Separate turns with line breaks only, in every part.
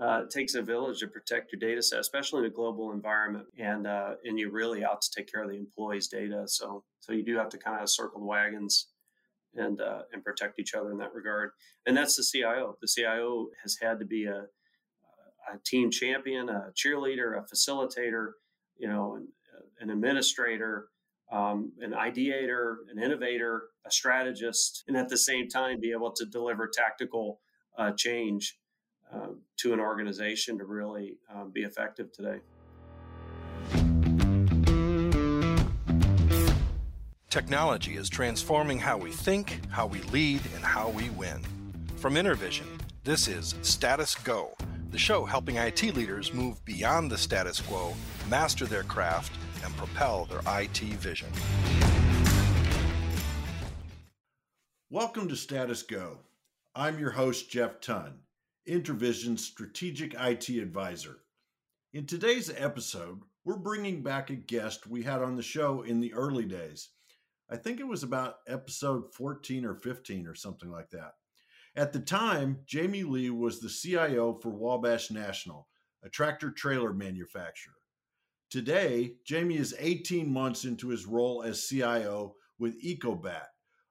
uh, it takes a village to protect your data set, especially in a global environment, and uh, and you're really out to take care of the employees' data. So so you do have to kind of circle the wagons and uh, and protect each other in that regard. And that's the CIO. The CIO has had to be a, a team champion, a cheerleader, a facilitator, you know, an, an administrator, um, an ideator, an innovator, a strategist, and at the same time be able to deliver tactical uh, change uh, to an organization to really um, be effective today.
Technology is transforming how we think, how we lead, and how we win. From InterVision, this is Status Go, the show helping IT leaders move beyond the status quo, master their craft, and propel their IT vision.
Welcome to Status Go. I'm your host, Jeff Ton. InterVision's strategic IT advisor. In today's episode, we're bringing back a guest we had on the show in the early days. I think it was about episode 14 or 15 or something like that. At the time, Jamie Lee was the CIO for Wabash National, a tractor trailer manufacturer. Today, Jamie is 18 months into his role as CIO with Ecobat,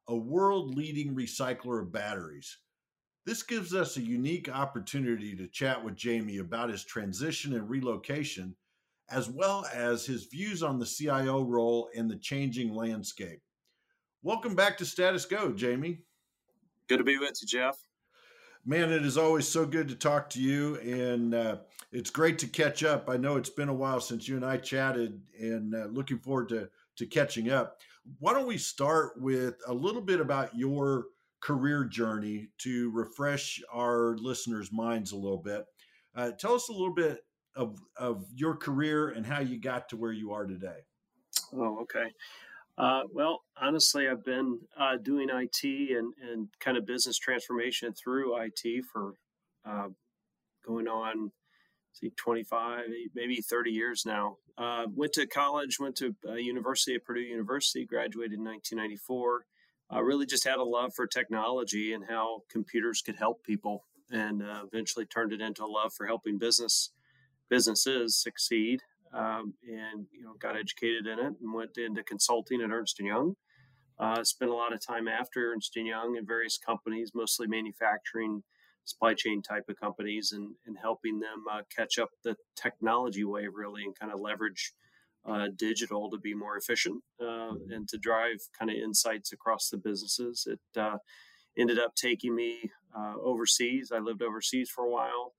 a world leading recycler of batteries this gives us a unique opportunity to chat with Jamie about his transition and relocation, as well as his views on the CIO role and the changing landscape. Welcome back to Status Go, Jamie.
Good to be with you, Jeff.
Man, it is always so good to talk to you, and uh, it's great to catch up. I know it's been a while since you and I chatted, and uh, looking forward to to catching up. Why don't we start with a little bit about your career journey to refresh our listeners' minds a little bit. Uh, tell us a little bit of, of your career and how you got to where you are today.
Oh, okay. Uh, well, honestly, I've been uh, doing IT and, and kind of business transformation through IT for uh, going on, see, 25, maybe 30 years now. Uh, went to college, went to uh, University of Purdue University, graduated in 1994 I really just had a love for technology and how computers could help people, and uh, eventually turned it into a love for helping business businesses succeed. Um, and you know, got educated in it and went into consulting at Ernst and Young. Uh, spent a lot of time after Ernst and Young in various companies, mostly manufacturing, supply chain type of companies, and, and helping them uh, catch up the technology wave really and kind of leverage uh, digital to be more efficient uh, and to drive kind of insights across the businesses. It uh, ended up taking me uh, overseas. I lived overseas for a while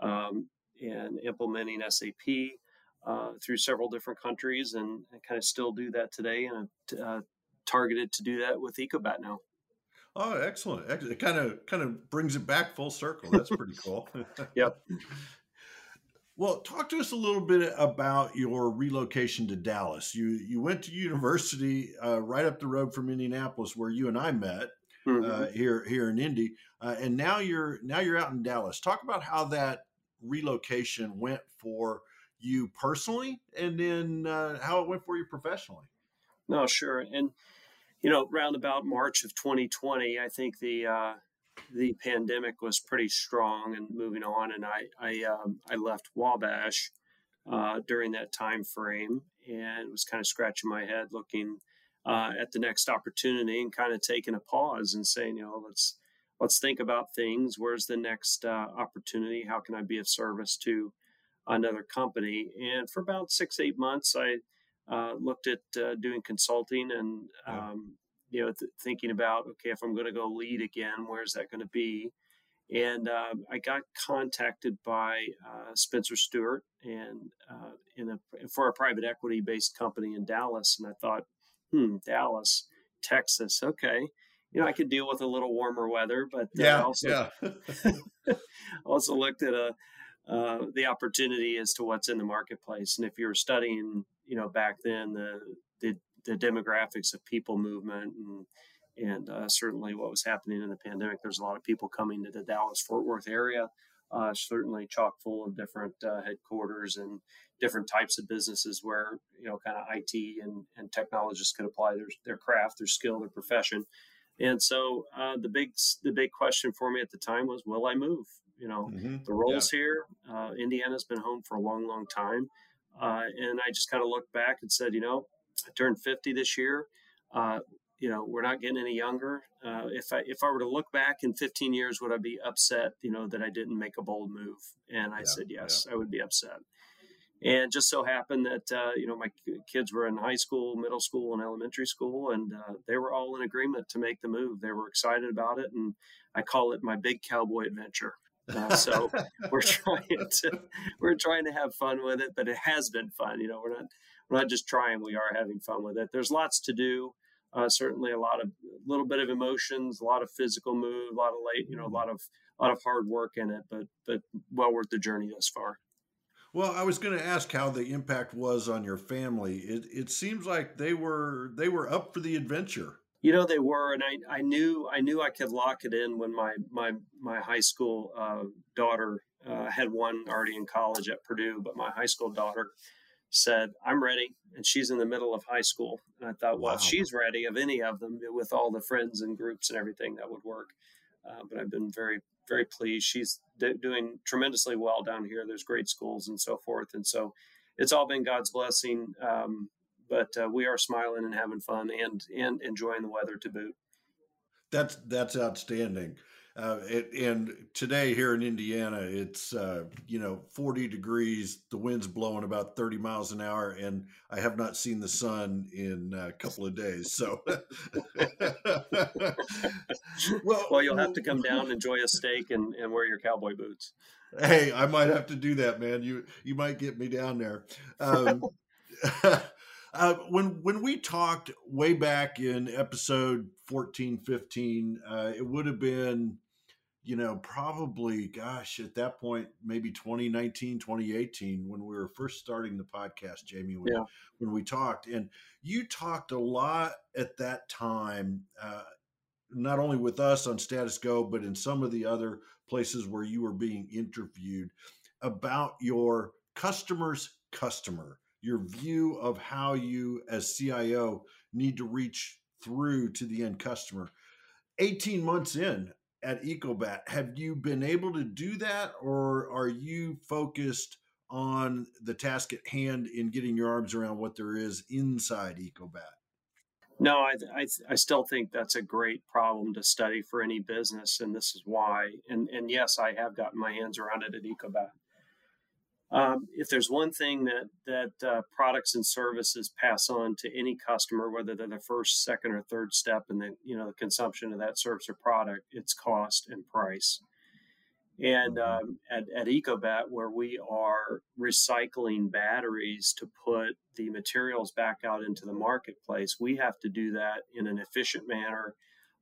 um, and implementing SAP uh, through several different countries, and I kind of still do that today. And I'm uh, targeted to do that with Ecobat now.
Oh, excellent! It kind of kind of brings it back full circle. That's pretty cool.
yep.
Well, talk to us a little bit about your relocation to Dallas. You you went to university uh, right up the road from Indianapolis, where you and I met uh, mm-hmm. uh, here here in Indy, uh, and now you're now you're out in Dallas. Talk about how that relocation went for you personally, and then uh, how it went for you professionally.
No, sure, and you know, round about March of 2020, I think the uh, the pandemic was pretty strong and moving on, and I I, um, I left Wabash uh, during that time frame and was kind of scratching my head, looking uh, at the next opportunity, and kind of taking a pause and saying, you know, let's let's think about things. Where's the next uh, opportunity? How can I be of service to another company? And for about six eight months, I uh, looked at uh, doing consulting and um, you know, th- thinking about, okay, if I'm going to go lead again, where's that going to be? And uh, I got contacted by uh, Spencer Stuart and uh, in a, for a private equity based company in Dallas. And I thought, hmm, Dallas, Texas, okay. You know, I could deal with a little warmer weather, but uh,
yeah,
also,
yeah.
also looked at a, uh, the opportunity as to what's in the marketplace. And if you were studying, you know, back then the the the demographics of people movement and and uh, certainly what was happening in the pandemic. There's a lot of people coming to the Dallas Fort Worth area. Uh, certainly chock full of different uh, headquarters and different types of businesses where you know kind of IT and, and technologists could apply their their craft, their skill, their profession. And so uh, the big the big question for me at the time was, will I move? You know, mm-hmm. the roles yeah. here. Uh, Indiana's been home for a long, long time, uh, and I just kind of looked back and said, you know, I turned 50 this year. Uh, you know, we're not getting any younger. Uh, if I if I were to look back in 15 years, would I be upset? You know, that I didn't make a bold move? And I yeah, said yes, yeah. I would be upset. And just so happened that uh, you know my kids were in high school, middle school, and elementary school, and uh, they were all in agreement to make the move. They were excited about it, and I call it my big cowboy adventure. Uh, so we're trying to we're trying to have fun with it, but it has been fun. You know, we're not we're not just trying; we are having fun with it. There's lots to do. Uh, certainly, a lot of a little bit of emotions, a lot of physical move, a lot of late, you know, a lot of a lot of hard work in it, but but well worth the journey thus far.
Well, I was going to ask how the impact was on your family. It it seems like they were they were up for the adventure.
You know they were, and I, I knew I knew I could lock it in when my my my high school uh, daughter uh, had one already in college at Purdue, but my high school daughter said, "I'm ready," and she's in the middle of high school. And I thought, well, wow. if she's ready of any of them with all the friends and groups and everything, that would work. Uh, but I've been very very pleased. She's d- doing tremendously well down here. There's great schools and so forth, and so it's all been God's blessing. Um, but uh, we are smiling and having fun and and enjoying the weather to boot.
That's that's outstanding. Uh, it, and today here in Indiana, it's uh, you know 40 degrees. The wind's blowing about 30 miles an hour, and I have not seen the sun in a couple of days. So,
well, well, you'll have to come down, enjoy a steak, and, and wear your cowboy boots.
Hey, I might have to do that, man. You you might get me down there. Um, uh, when when we talked way back in episode 14, 15, uh, it would have been you know, probably, gosh, at that point, maybe 2019, 2018, when we were first starting the podcast, Jamie, when, yeah. when we talked. And you talked a lot at that time, uh, not only with us on Status Go, but in some of the other places where you were being interviewed about your customer's customer, your view of how you, as CIO, need to reach through to the end customer. 18 months in, at Ecobat. Have you been able to do that, or are you focused on the task at hand in getting your arms around what there is inside Ecobat?
No, I, I, I still think that's a great problem to study for any business, and this is why. And and yes, I have gotten my hands around it at Ecobat. Um, if there's one thing that that uh, products and services pass on to any customer, whether they're the first, second, or third step in the you know the consumption of that service or product, it's cost and price. And mm-hmm. um, at, at Ecobat, where we are recycling batteries to put the materials back out into the marketplace, we have to do that in an efficient manner,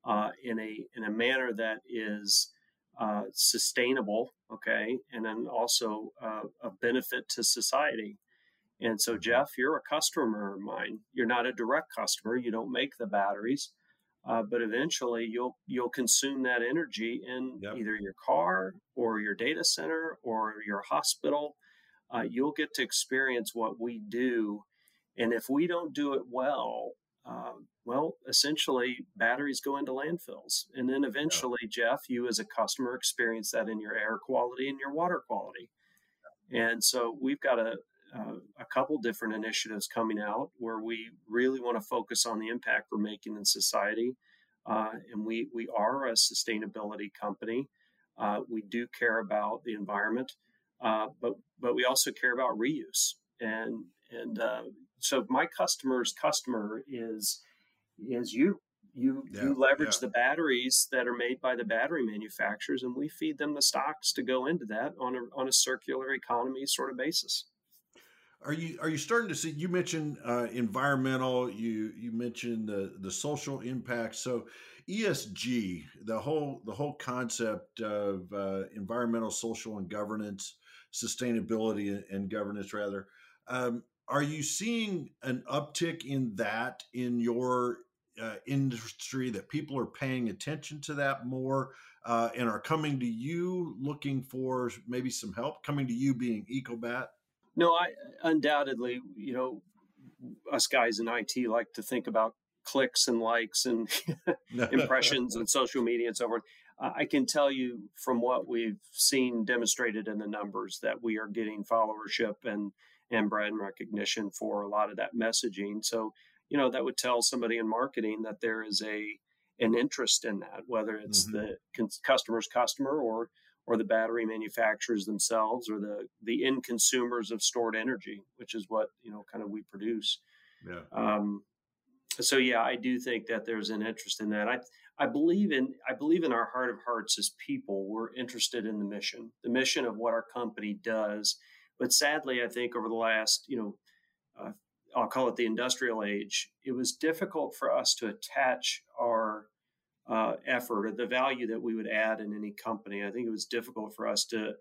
uh, in a in a manner that is uh, sustainable, okay, and then also uh, a benefit to society. And so, mm-hmm. Jeff, you're a customer of mine. You're not a direct customer. You don't make the batteries, uh, but eventually you'll you'll consume that energy in yep. either your car or your data center or your hospital. Uh, you'll get to experience what we do, and if we don't do it well, uh, well, essentially, batteries go into landfills. And then eventually, yeah. Jeff, you as a customer experience that in your air quality and your water quality. And so we've got a, uh, a couple different initiatives coming out where we really want to focus on the impact we're making in society. Uh, and we, we are a sustainability company. Uh, we do care about the environment, uh, but but we also care about reuse. And and uh, so my customer's customer is is you. You yeah, you leverage yeah. the batteries that are made by the battery manufacturers, and we feed them the stocks to go into that on a on a circular economy sort of basis.
Are you are you starting to see? You mentioned uh, environmental. You you mentioned the the social impact. So ESG, the whole the whole concept of uh, environmental, social, and governance, sustainability and governance rather. Um, are you seeing an uptick in that in your uh, industry that people are paying attention to that more uh, and are coming to you looking for maybe some help coming to you being ecobat
no i undoubtedly you know us guys in it like to think about clicks and likes and impressions and social media and so forth I can tell you from what we've seen demonstrated in the numbers that we are getting followership and and brand recognition for a lot of that messaging. So, you know, that would tell somebody in marketing that there is a an interest in that, whether it's mm-hmm. the customer's customer or or the battery manufacturers themselves or the the end consumers of stored energy, which is what you know kind of we produce. Yeah. Um, so yeah, I do think that there's an interest in that. I I believe in I believe in our heart of hearts as people, we're interested in the mission, the mission of what our company does. But sadly, I think over the last you know. Uh, I'll call it the industrial age. It was difficult for us to attach our uh, effort or the value that we would add in any company. I think it was difficult for us to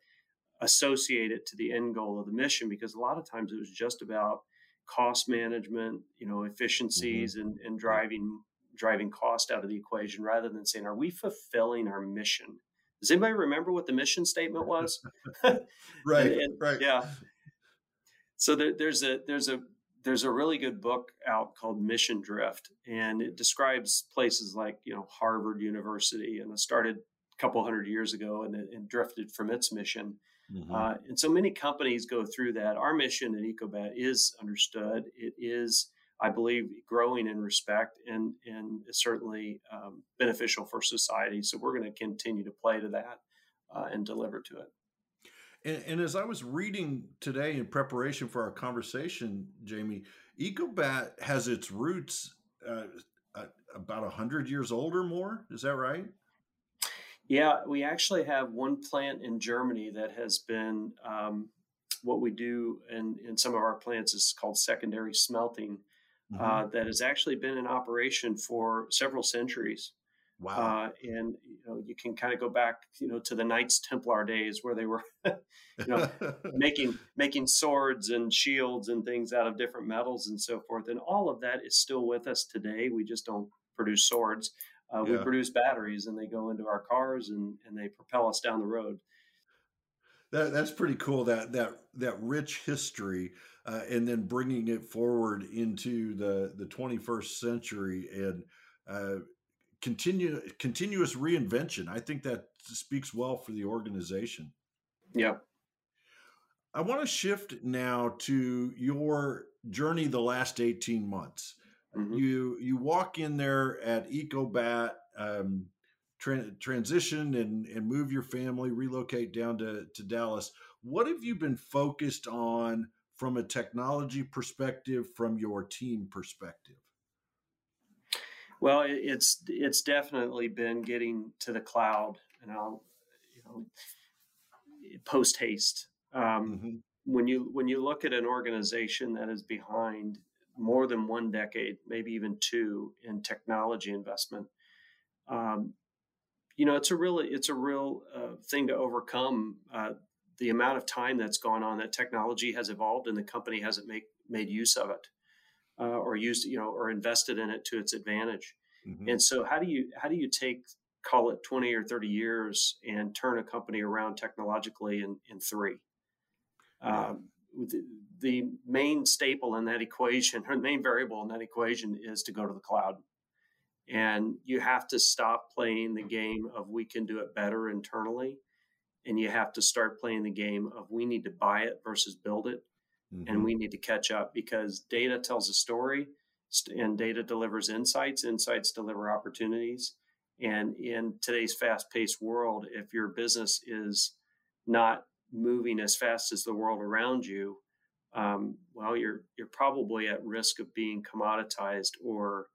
associate it to the end goal of the mission because a lot of times it was just about cost management, you know, efficiencies mm-hmm. and, and driving driving cost out of the equation rather than saying, are we fulfilling our mission? Does anybody remember what the mission statement was?
right, and, and, right.
Yeah. So there, there's a there's a there's a really good book out called Mission Drift, and it describes places like you know Harvard University, and it started a couple hundred years ago, and it and drifted from its mission. Mm-hmm. Uh, and so many companies go through that. Our mission at Ecobat is understood. It is, I believe, growing in respect, and and it's certainly um, beneficial for society. So we're going to continue to play to that uh, and deliver to it.
And, and, as I was reading today in preparation for our conversation, Jamie, Ecobat has its roots uh, uh, about a hundred years old or more. Is that right?
Yeah, we actually have one plant in Germany that has been um, what we do in, in some of our plants is called secondary smelting. Mm-hmm. Uh, that has actually been in operation for several centuries. Wow. Uh, and you know, you can kind of go back, you know, to the Knights Templar days where they were, you know, making making swords and shields and things out of different metals and so forth. And all of that is still with us today. We just don't produce swords. Uh, yeah. We produce batteries, and they go into our cars and and they propel us down the road.
That, that's pretty cool. That that that rich history, uh, and then bringing it forward into the the 21st century and uh, continue continuous reinvention. I think that speaks well for the organization.
Yeah.
I want to shift now to your journey the last 18 months. Mm-hmm. You you walk in there at Ecobat, um, tra- transition and, and move your family, relocate down to, to Dallas. What have you been focused on from a technology perspective, from your team perspective?
Well, it's it's definitely been getting to the cloud, and I'll you know post haste. Um, mm-hmm. When you when you look at an organization that is behind more than one decade, maybe even two, in technology investment, um, you know it's a really it's a real uh, thing to overcome. Uh, the amount of time that's gone on that technology has evolved and the company hasn't make, made use of it uh, or used you know or invested in it to its advantage mm-hmm. and so how do you how do you take call it 20 or 30 years and turn a company around technologically in, in three yeah. um, the, the main staple in that equation or the main variable in that equation is to go to the cloud and you have to stop playing the game of we can do it better internally and you have to start playing the game of we need to buy it versus build it mm-hmm. and we need to catch up because data tells a story and data delivers insights insights deliver opportunities and in today's fast-paced world if your business is not moving as fast as the world around you um, well you're you're probably at risk of being commoditized or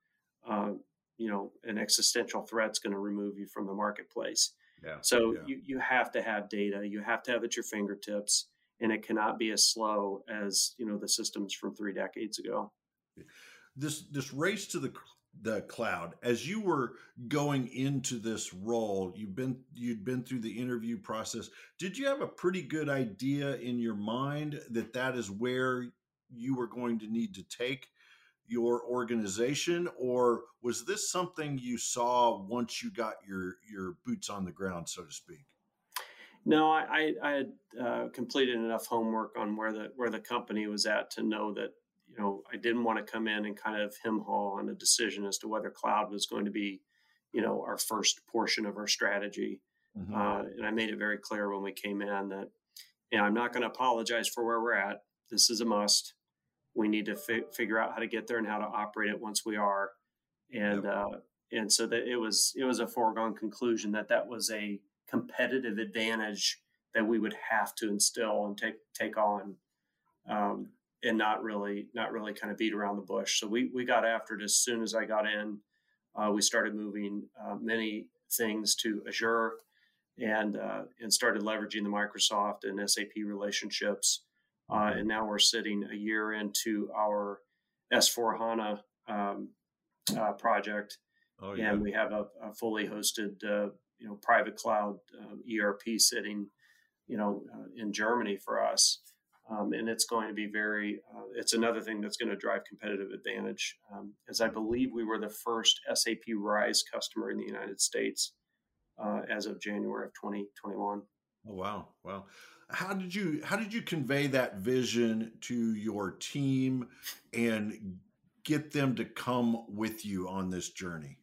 uh, you know an existential threat's going to remove you from the marketplace yeah, so yeah. You, you have to have data you have to have it at your fingertips and it cannot be as slow as you know the systems from three decades ago.
This this race to the the cloud as you were going into this role you've been you'd been through the interview process. Did you have a pretty good idea in your mind that that is where you were going to need to take your organization? Or was this something you saw once you got your your boots on the ground so to speak
no, I, I had uh, completed enough homework on where the where the company was at to know that you know I didn't want to come in and kind of him haul on a decision as to whether cloud was going to be you know, our first portion of our strategy. Mm-hmm. Uh, and I made it very clear when we came in that, you know, I'm not going to apologize for where we're at. This is a must. We need to fi- figure out how to get there and how to operate it once we are. And yep. uh, and so that it was it was a foregone conclusion that that was a competitive advantage that we would have to instill and take take on, um, and not really not really kind of beat around the bush. So we we got after it as soon as I got in. Uh, we started moving uh, many things to Azure, and uh, and started leveraging the Microsoft and SAP relationships. Uh, and now we're sitting a year into our S4 HANA um, uh, project, oh, yeah. and we have a, a fully hosted uh, you know private cloud ERP sitting you know, uh, in Germany for us. Um, and it's going to be very, uh, it's another thing that's going to drive competitive advantage. Um, as I believe we were the first SAP Rise customer in the United States uh, as of January of 2021.
Oh, wow. Wow. How did you how did you convey that vision to your team and get them to come with you on this journey?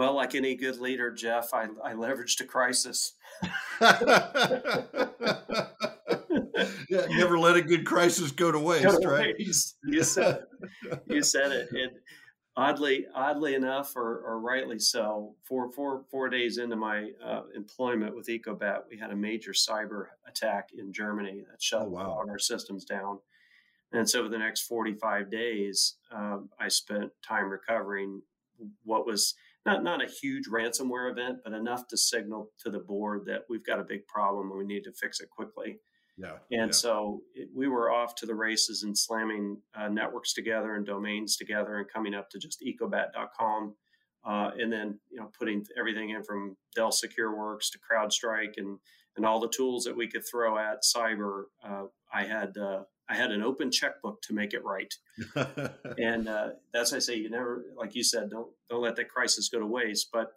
Well, like any good leader, Jeff, I, I leveraged a crisis.
yeah, never let a good crisis go to waste, go to right?
Waste. You said it. You said it. And oddly, oddly enough, or, or rightly so, four, four, four days into my uh, employment with Ecobat, we had a major cyber attack in Germany that shut oh, wow. our systems down. And so, for the next 45 days, um, I spent time recovering what was not not a huge ransomware event, but enough to signal to the board that we've got a big problem and we need to fix it quickly.
Yeah.
And
yeah.
so it, we were off to the races and slamming uh, networks together and domains together and coming up to just ecobat.com. Uh, and then you know putting everything in from Dell SecureWorks to CrowdStrike and and all the tools that we could throw at cyber. Uh, I had uh, I had an open checkbook to make it right. and uh, that's why I say you never, like you said, don't don't let that crisis go to waste. But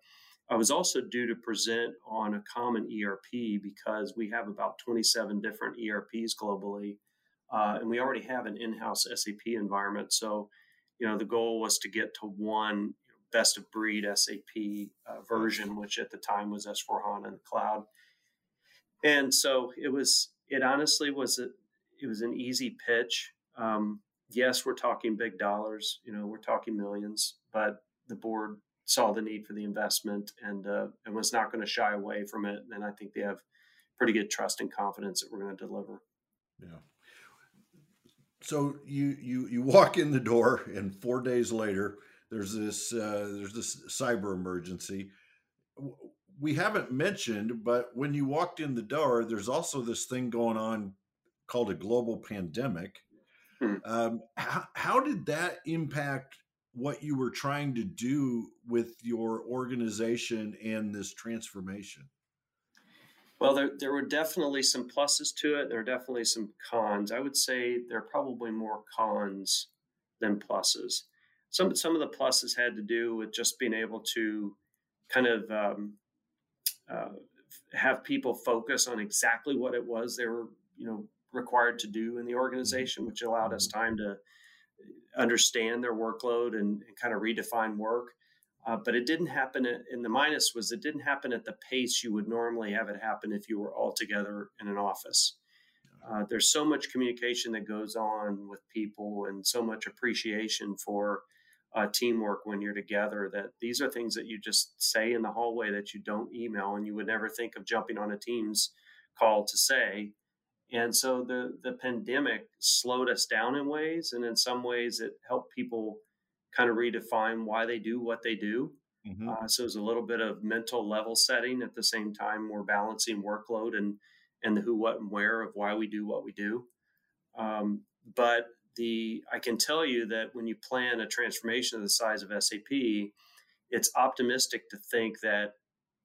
I was also due to present on a common ERP because we have about 27 different ERPs globally, uh, and we already have an in-house SAP environment. So, you know, the goal was to get to one best of breed SAP uh, version, which at the time was S4 HANA in the cloud. And so it was. It honestly was a, it was an easy pitch. Um, yes, we're talking big dollars. You know, we're talking millions, but the board saw the need for the investment and uh, and was not going to shy away from it. And I think they have pretty good trust and confidence that we're going to deliver.
Yeah. So you you you walk in the door, and four days later, there's this uh, there's this cyber emergency. We haven't mentioned, but when you walked in the door, there's also this thing going on called a global pandemic. Hmm. Um, how, how did that impact what you were trying to do with your organization and this transformation?
Well, there, there were definitely some pluses to it. There are definitely some cons. I would say there are probably more cons than pluses. Some some of the pluses had to do with just being able to kind of um, uh, have people focus on exactly what it was they were, you know, required to do in the organization, which allowed us time to understand their workload and, and kind of redefine work. Uh, but it didn't happen. At, and the minus was it didn't happen at the pace you would normally have it happen if you were all together in an office. Uh, there's so much communication that goes on with people and so much appreciation for uh, teamwork when you're together that these are things that you just say in the hallway that you don't email and you would never think of jumping on a Teams call to say. And so the the pandemic slowed us down in ways, and in some ways it helped people kind of redefine why they do what they do. Mm-hmm. Uh, so it's a little bit of mental level setting at the same time we're balancing workload and and the who, what, and where of why we do what we do. Um, but the I can tell you that when you plan a transformation of the size of SAP, it's optimistic to think that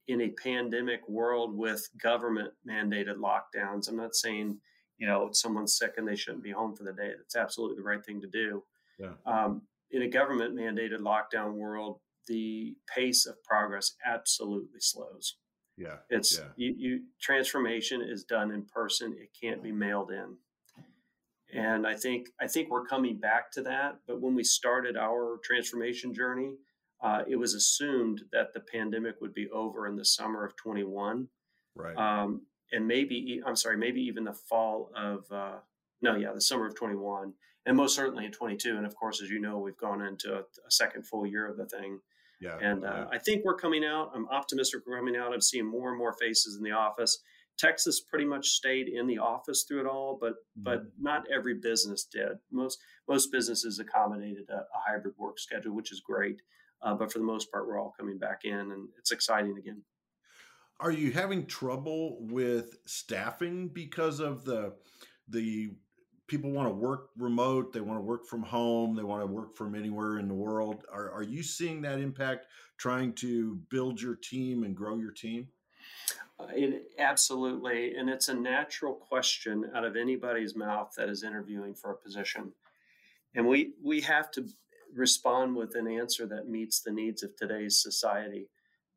in a pandemic world with government mandated lockdowns. I'm not saying, you know, someone's sick and they shouldn't be home for the day. That's absolutely the right thing to do. Yeah. Um, in a government mandated lockdown world, the pace of progress absolutely slows.
Yeah.
It's
yeah.
You, you transformation is done in person. It can't be mailed in. And I think I think we're coming back to that. But when we started our transformation journey, uh, it was assumed that the pandemic would be over in the summer of 21.
Right.
Um, and maybe, I'm sorry, maybe even the fall of, uh, no, yeah, the summer of 21, and most certainly in 22. And of course, as you know, we've gone into a, a second full year of the thing.
Yeah.
And uh,
yeah.
I think we're coming out. I'm optimistic we're coming out. I'm seeing more and more faces in the office. Texas pretty much stayed in the office through it all, but mm-hmm. but not every business did. Most most businesses accommodated a, a hybrid work schedule, which is great. Uh, but for the most part, we're all coming back in, and it's exciting again.
Are you having trouble with staffing because of the the people want to work remote, they want to work from home, they want to work from anywhere in the world? Are are you seeing that impact trying to build your team and grow your team?
Uh, it, absolutely, and it's a natural question out of anybody's mouth that is interviewing for a position, and we we have to respond with an answer that meets the needs of today's society.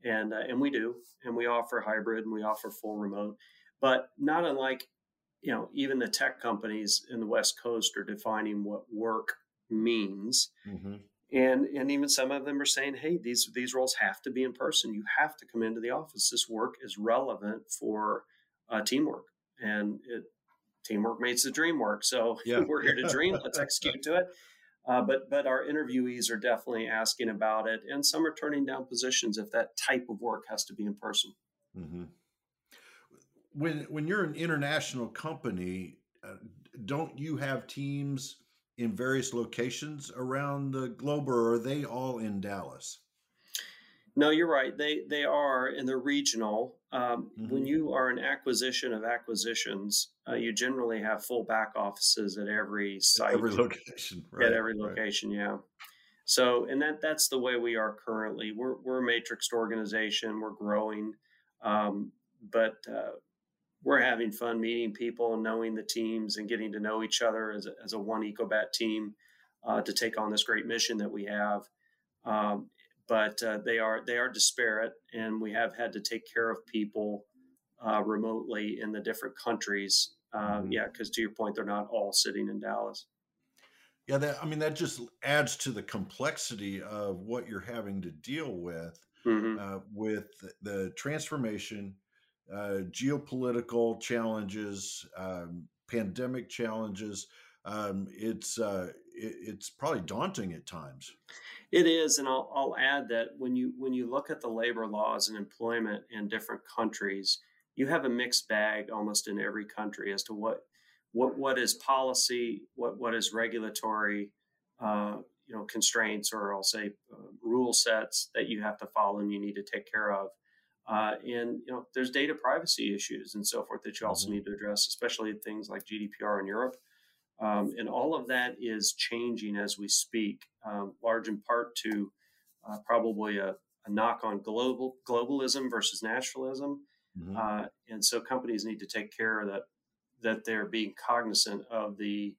And, uh, and we do, and we offer hybrid and we offer full remote, but not unlike, you know, even the tech companies in the West Coast are defining what work means. Mm-hmm. And, and even some of them are saying, hey, these, these roles have to be in person. You have to come into the office. This work is relevant for uh, teamwork. And it, teamwork makes the dream work. So yeah. we're here to dream. Let's execute to it. Uh, but but our interviewees are definitely asking about it, and some are turning down positions if that type of work has to be in person. Mm-hmm.
When when you're an international company, uh, don't you have teams in various locations around the globe, or are they all in Dallas?
No, you're right. They they are, and they're regional. Um, mm-hmm. When you are an acquisition of acquisitions, uh, you generally have full back offices at every site,
every location, right,
at every location. Right. Yeah. So, and that that's the way we are currently. We're we're a matrixed organization. We're growing, um, but uh, we're having fun meeting people and knowing the teams and getting to know each other as a, as a one Ecobat team uh, to take on this great mission that we have. Um, but uh, they are they are disparate, and we have had to take care of people uh, remotely in the different countries. Uh, mm-hmm. Yeah, because to your point, they're not all sitting in Dallas.
Yeah, that I mean that just adds to the complexity of what you're having to deal with mm-hmm. Uh, with the transformation, uh, geopolitical challenges, um, pandemic challenges. Um, it's uh, it, it's probably daunting at times.
It is, and I'll, I'll add that when you when you look at the labor laws and employment in different countries, you have a mixed bag almost in every country as to what what what is policy, what what is regulatory, uh, you know, constraints or I'll say uh, rule sets that you have to follow and you need to take care of. Uh, and you know, there's data privacy issues and so forth that you also mm-hmm. need to address, especially things like GDPR in Europe. Um, and all of that is changing as we speak, um, large in part to uh, probably a, a, knock on global globalism versus nationalism. Mm-hmm. Uh, and so companies need to take care that that they're being cognizant of the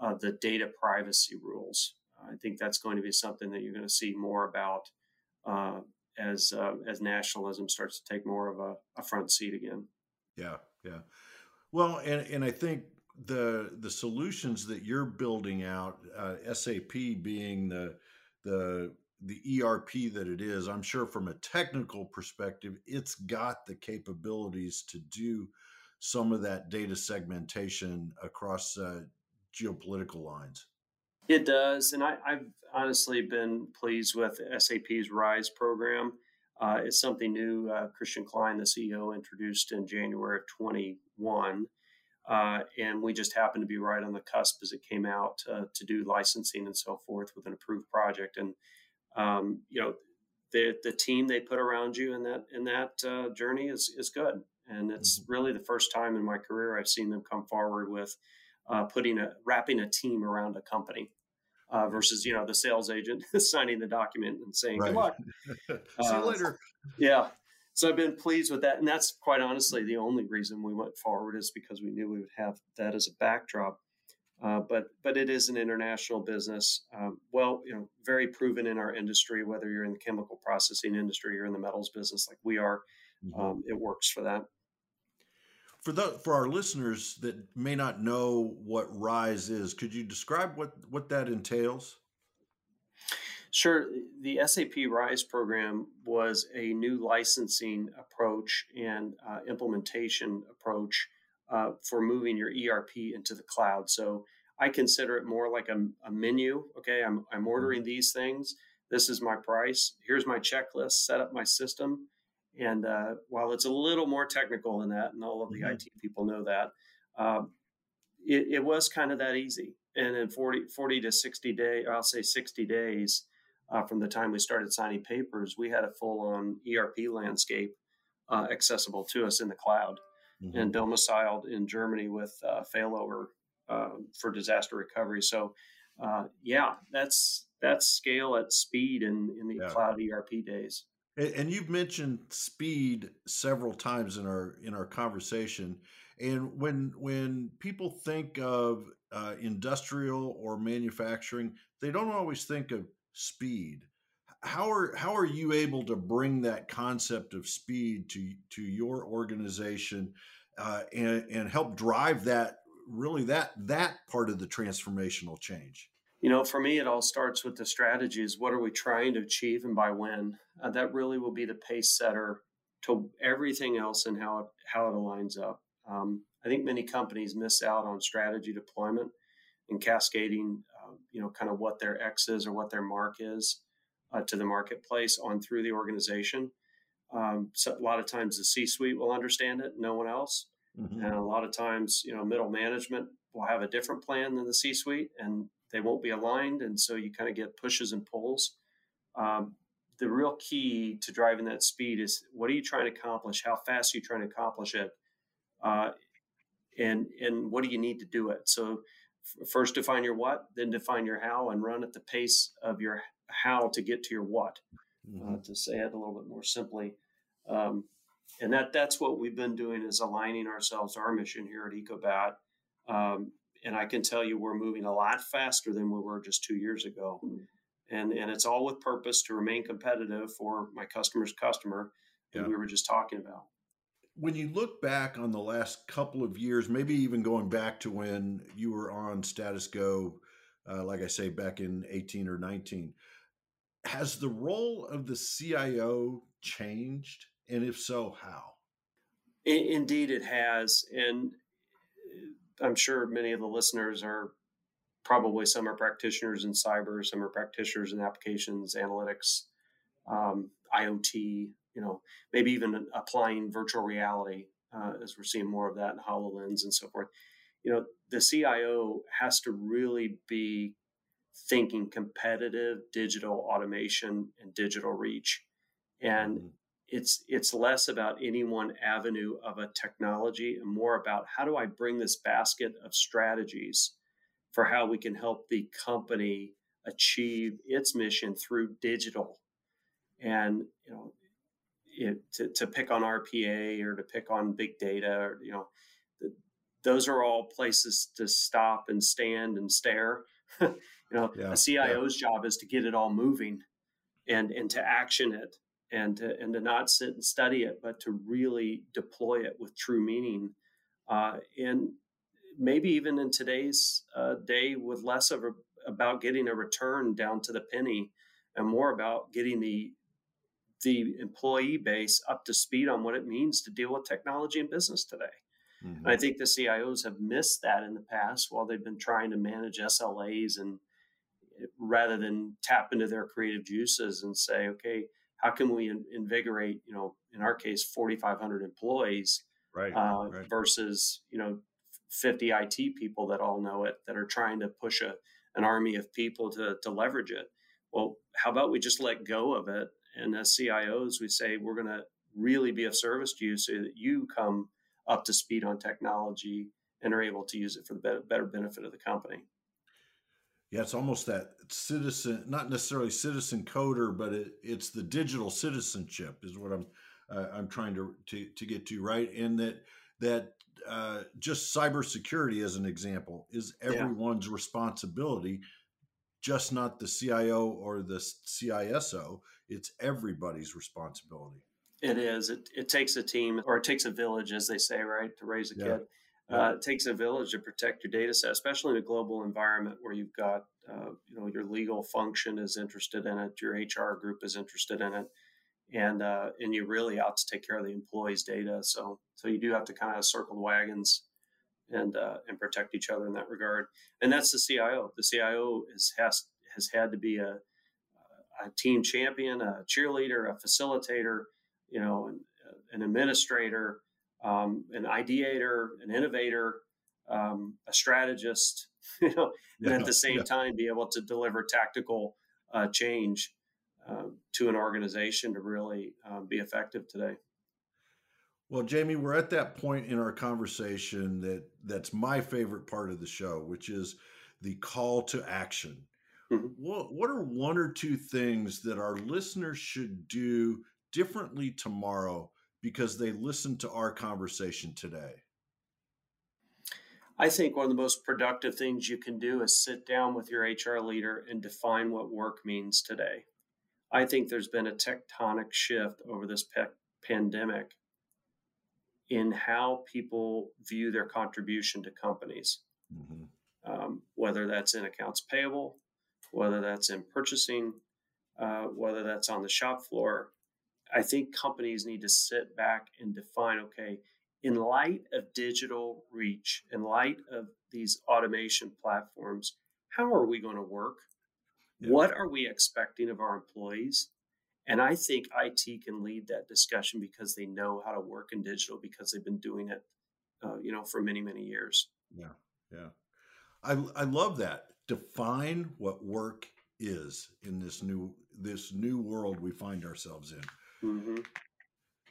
uh, the data privacy rules. I think that's going to be something that you're going to see more about uh, as uh, as nationalism starts to take more of a, a front seat again.
Yeah, yeah. Well, and and I think the the solutions that you're building out, uh, SAP being the the the ERP that it is, I'm sure from a technical perspective, it's got the capabilities to do some of that data segmentation across uh, geopolitical lines.
It does, and I, have honestly been pleased with SAP's Rise program. Uh, it's something new. Uh, Christian Klein, the CEO, introduced in January of 21. Uh, and we just happened to be right on the cusp as it came out uh, to do licensing and so forth with an approved project. And um, you know, the the team they put around you in that in that uh, journey is is good. And it's mm-hmm. really the first time in my career I've seen them come forward with uh, putting a wrapping a team around a company. Uh, versus, you know, the sales agent signing the document and saying, right. "Good luck."
See you later.
Yeah, so I've been pleased with that, and that's quite honestly the only reason we went forward is because we knew we would have that as a backdrop. Uh, but but it is an international business. Um, well, you know, very proven in our industry. Whether you're in the chemical processing industry or in the metals business, like we are, mm-hmm. um, it works for that.
For the for our listeners that may not know what Rise is, could you describe what what that entails?
Sure. The SAP RISE program was a new licensing approach and uh, implementation approach uh, for moving your ERP into the cloud. So I consider it more like a, a menu. Okay, I'm, I'm ordering mm-hmm. these things. This is my price. Here's my checklist. Set up my system. And uh, while it's a little more technical than that, and all of the mm-hmm. IT people know that, um, it, it, was kind of that easy. And in 40, 40 to 60 days, I'll say 60 days uh, from the time we started signing papers, we had a full on ERP landscape uh, accessible to us in the cloud mm-hmm. and domiciled in Germany with uh, failover um, for disaster recovery. So, uh, yeah, that's that's scale at speed in in the yeah. cloud ERP days.
And you've mentioned speed several times in our in our conversation. And when when people think of uh, industrial or manufacturing, they don't always think of speed. How are how are you able to bring that concept of speed to to your organization uh, and and help drive that really that that part of the transformational change?
You know, for me, it all starts with the strategies. What are we trying to achieve and by when? Uh, that really will be the pace setter to everything else and how it how it aligns up. Um, I think many companies miss out on strategy deployment and cascading, you know, kind of what their X is or what their mark is uh, to the marketplace on through the organization. Um, so a lot of times the C-suite will understand it, no one else. Mm-hmm. And a lot of times, you know, middle management will have a different plan than the C suite and they won't be aligned. And so you kind of get pushes and pulls. Um, the real key to driving that speed is what are you trying to accomplish? How fast are you trying to accomplish it? Uh, and, and what do you need to do it? So first define your what, then define your how and run at the pace of your how to get to your what. Mm-hmm. Uh, to say it a little bit more simply. Um, and that that's what we've been doing is aligning ourselves to our mission here at Ecobat. Um, and I can tell you we're moving a lot faster than we were just two years ago. And and it's all with purpose to remain competitive for my customer's customer that yeah. we were just talking about.
When you look back on the last couple of years, maybe even going back to when you were on Status Go, uh, like I say, back in 18 or 19, has the role of the CIO changed? And if so, how?
Indeed, it has. And uh, I'm sure many of the listeners are probably some are practitioners in cyber, some are practitioners in applications, analytics, um, IoT, you know, maybe even applying virtual reality uh, as we're seeing more of that in HoloLens and so forth. You know, the CIO has to really be thinking competitive digital automation and digital reach. And mm-hmm it's it's less about any one avenue of a technology and more about how do I bring this basket of strategies for how we can help the company achieve its mission through digital and you know it, to, to pick on RPA or to pick on big data or you know the, those are all places to stop and stand and stare you know yeah, a CIO's yeah. job is to get it all moving and and to action it and to, and to not sit and study it, but to really deploy it with true meaning. Uh, and maybe even in today's uh, day, with less of a, about getting a return down to the penny, and more about getting the the employee base up to speed on what it means to deal with technology in business today. Mm-hmm. And I think the CIOs have missed that in the past while they've been trying to manage SLAs and rather than tap into their creative juices and say, okay, how can we invigorate you know in our case 4500 employees
right, uh, right,
versus you know 50 IT people that all know it that are trying to push a an army of people to to leverage it well how about we just let go of it and as CIOs we say we're going to really be of service to you so that you come up to speed on technology and are able to use it for the better benefit of the company
yeah, it's almost that citizen, not necessarily citizen coder, but it, it's the digital citizenship is what I'm uh, I'm trying to, to to get to right, and that that uh, just cybersecurity as an example is everyone's yeah. responsibility, just not the CIO or the CISO. It's everybody's responsibility.
It is. It, it takes a team or it takes a village, as they say, right, to raise a yeah. kid. Uh, it takes a village to protect your data set, especially in a global environment where you've got, uh, you know, your legal function is interested in it, your HR group is interested in it, and uh, and you're really out to take care of the employees' data. So so you do have to kind of circle the wagons and uh, and protect each other in that regard. And that's the CIO. The CIO is has has had to be a, a team champion, a cheerleader, a facilitator, you know, an, an administrator um, an ideator, an innovator, um, a strategist, you know, yeah, and at the same yeah. time be able to deliver tactical uh, change uh, to an organization to really um, be effective today.
Well, Jamie, we're at that point in our conversation that that's my favorite part of the show, which is the call to action. Mm-hmm. What what are one or two things that our listeners should do differently tomorrow because they listened to our conversation today?
I think one of the most productive things you can do is sit down with your HR leader and define what work means today. I think there's been a tectonic shift over this pe- pandemic in how people view their contribution to companies, mm-hmm. um, whether that's in accounts payable, whether that's in purchasing, uh, whether that's on the shop floor. I think companies need to sit back and define okay, in light of digital reach, in light of these automation platforms, how are we going to work? Yeah. What are we expecting of our employees? And I think IT can lead that discussion because they know how to work in digital because they've been doing it, uh, you know, for many many years.
Yeah, yeah. I I love that. Define what work is in this new this new world we find ourselves in. Mm-hmm.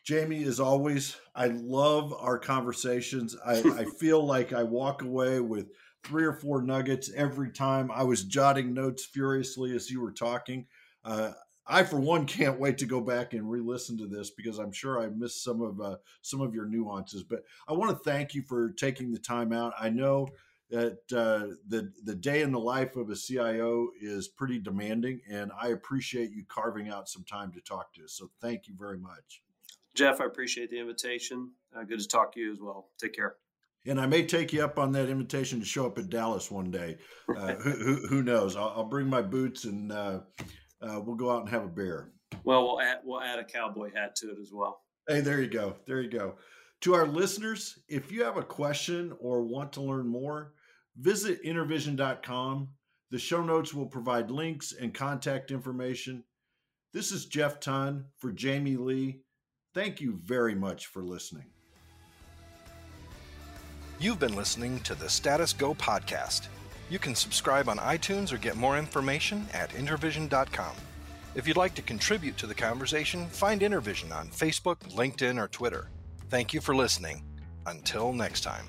Jamie, as always, I love our conversations. I, I feel like I walk away with three or four nuggets every time. I was jotting notes furiously as you were talking. Uh, I, for one, can't wait to go back and re-listen to this because I'm sure I missed some of uh, some of your nuances. But I want to thank you for taking the time out. I know that uh, the the day in the life of a CIO is pretty demanding, and I appreciate you carving out some time to talk to us. So thank you very much,
Jeff. I appreciate the invitation. Uh, good to talk to you as well. Take care.
And I may take you up on that invitation to show up at Dallas one day. Uh, who, who, who, knows? I'll, I'll, bring my boots and uh, uh, we'll go out and have a beer.
Well, we'll add, we'll add a cowboy hat to it as well.
Hey, there you go. There you go. To our listeners, if you have a question or want to learn more, visit intervision.com. The show notes will provide links and contact information. This is Jeff Ton for Jamie Lee. Thank you very much for listening.
You've been listening to the Status Go podcast. You can subscribe on iTunes or get more information at intervision.com. If you'd like to contribute to the conversation, find Intervision on Facebook, LinkedIn, or Twitter. Thank you for listening. Until next time.